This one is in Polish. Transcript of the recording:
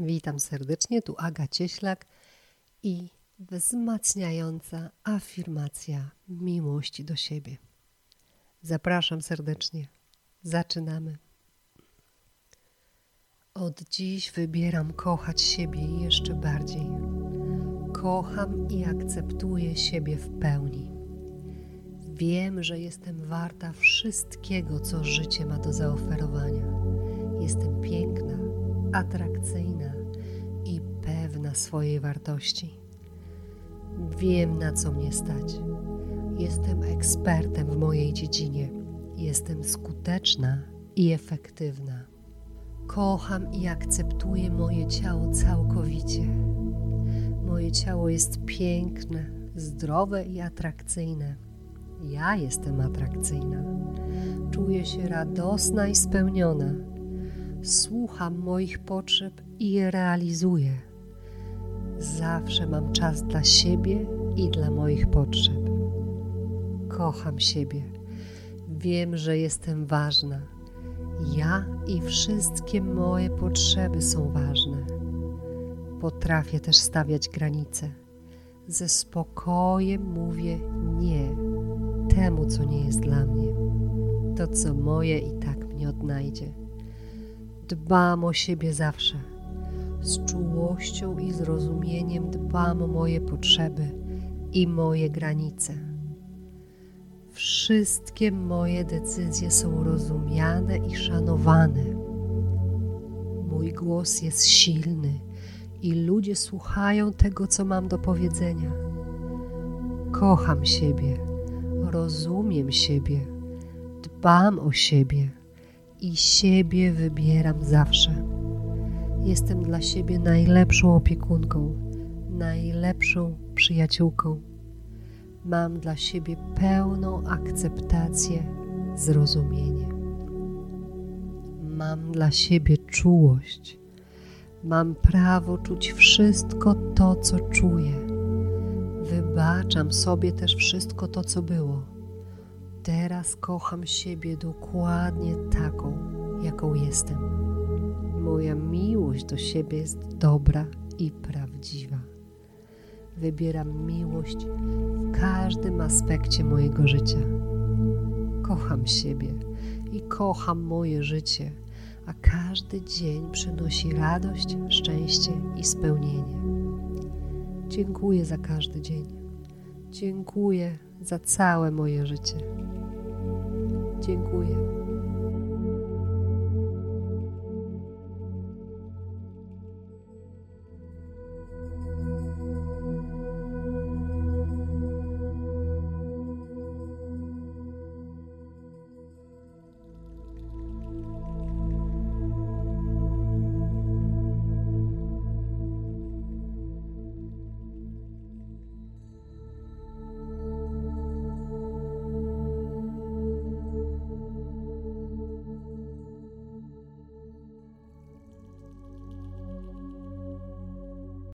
Witam serdecznie, tu Aga Cieślak i wzmacniająca afirmacja miłości do siebie. Zapraszam serdecznie. Zaczynamy. Od dziś wybieram kochać siebie jeszcze bardziej. Kocham i akceptuję siebie w pełni. Wiem, że jestem warta wszystkiego, co życie ma do zaoferowania. Jestem piękna, atrakcyjna i pewna swojej wartości. Wiem, na co mnie stać. Jestem ekspertem w mojej dziedzinie. Jestem skuteczna i efektywna. Kocham i akceptuję moje ciało całkowicie. Moje ciało jest piękne, zdrowe i atrakcyjne. Ja jestem atrakcyjna. Czuję się radosna i spełniona. Słucham moich potrzeb i je realizuję. Zawsze mam czas dla siebie i dla moich potrzeb. Kocham siebie. Wiem, że jestem ważna. Ja i wszystkie moje potrzeby są ważne. Potrafię też stawiać granice. Ze spokojem mówię nie temu, co nie jest dla mnie. To, co moje, i tak mnie odnajdzie. Dbam o siebie zawsze. Z czułością i zrozumieniem dbam o moje potrzeby i moje granice. Wszystkie moje decyzje są rozumiane i szanowane. Mój głos jest silny i ludzie słuchają tego, co mam do powiedzenia. Kocham siebie, rozumiem siebie, dbam o siebie i siebie wybieram zawsze. Jestem dla siebie najlepszą opiekunką, najlepszą przyjaciółką. Mam dla siebie pełną akceptację, zrozumienie. Mam dla siebie czułość. Mam prawo czuć wszystko to, co czuję. Wybaczam sobie też wszystko to, co było. Teraz kocham siebie dokładnie taką, jaką jestem. Moja miłość do siebie jest dobra i prawdziwa. Wybieram miłość w każdym aspekcie mojego życia. Kocham siebie i kocham moje życie, a każdy dzień przynosi radość, szczęście i spełnienie. Dziękuję za każdy dzień. Dziękuję za całe moje życie dziękuję.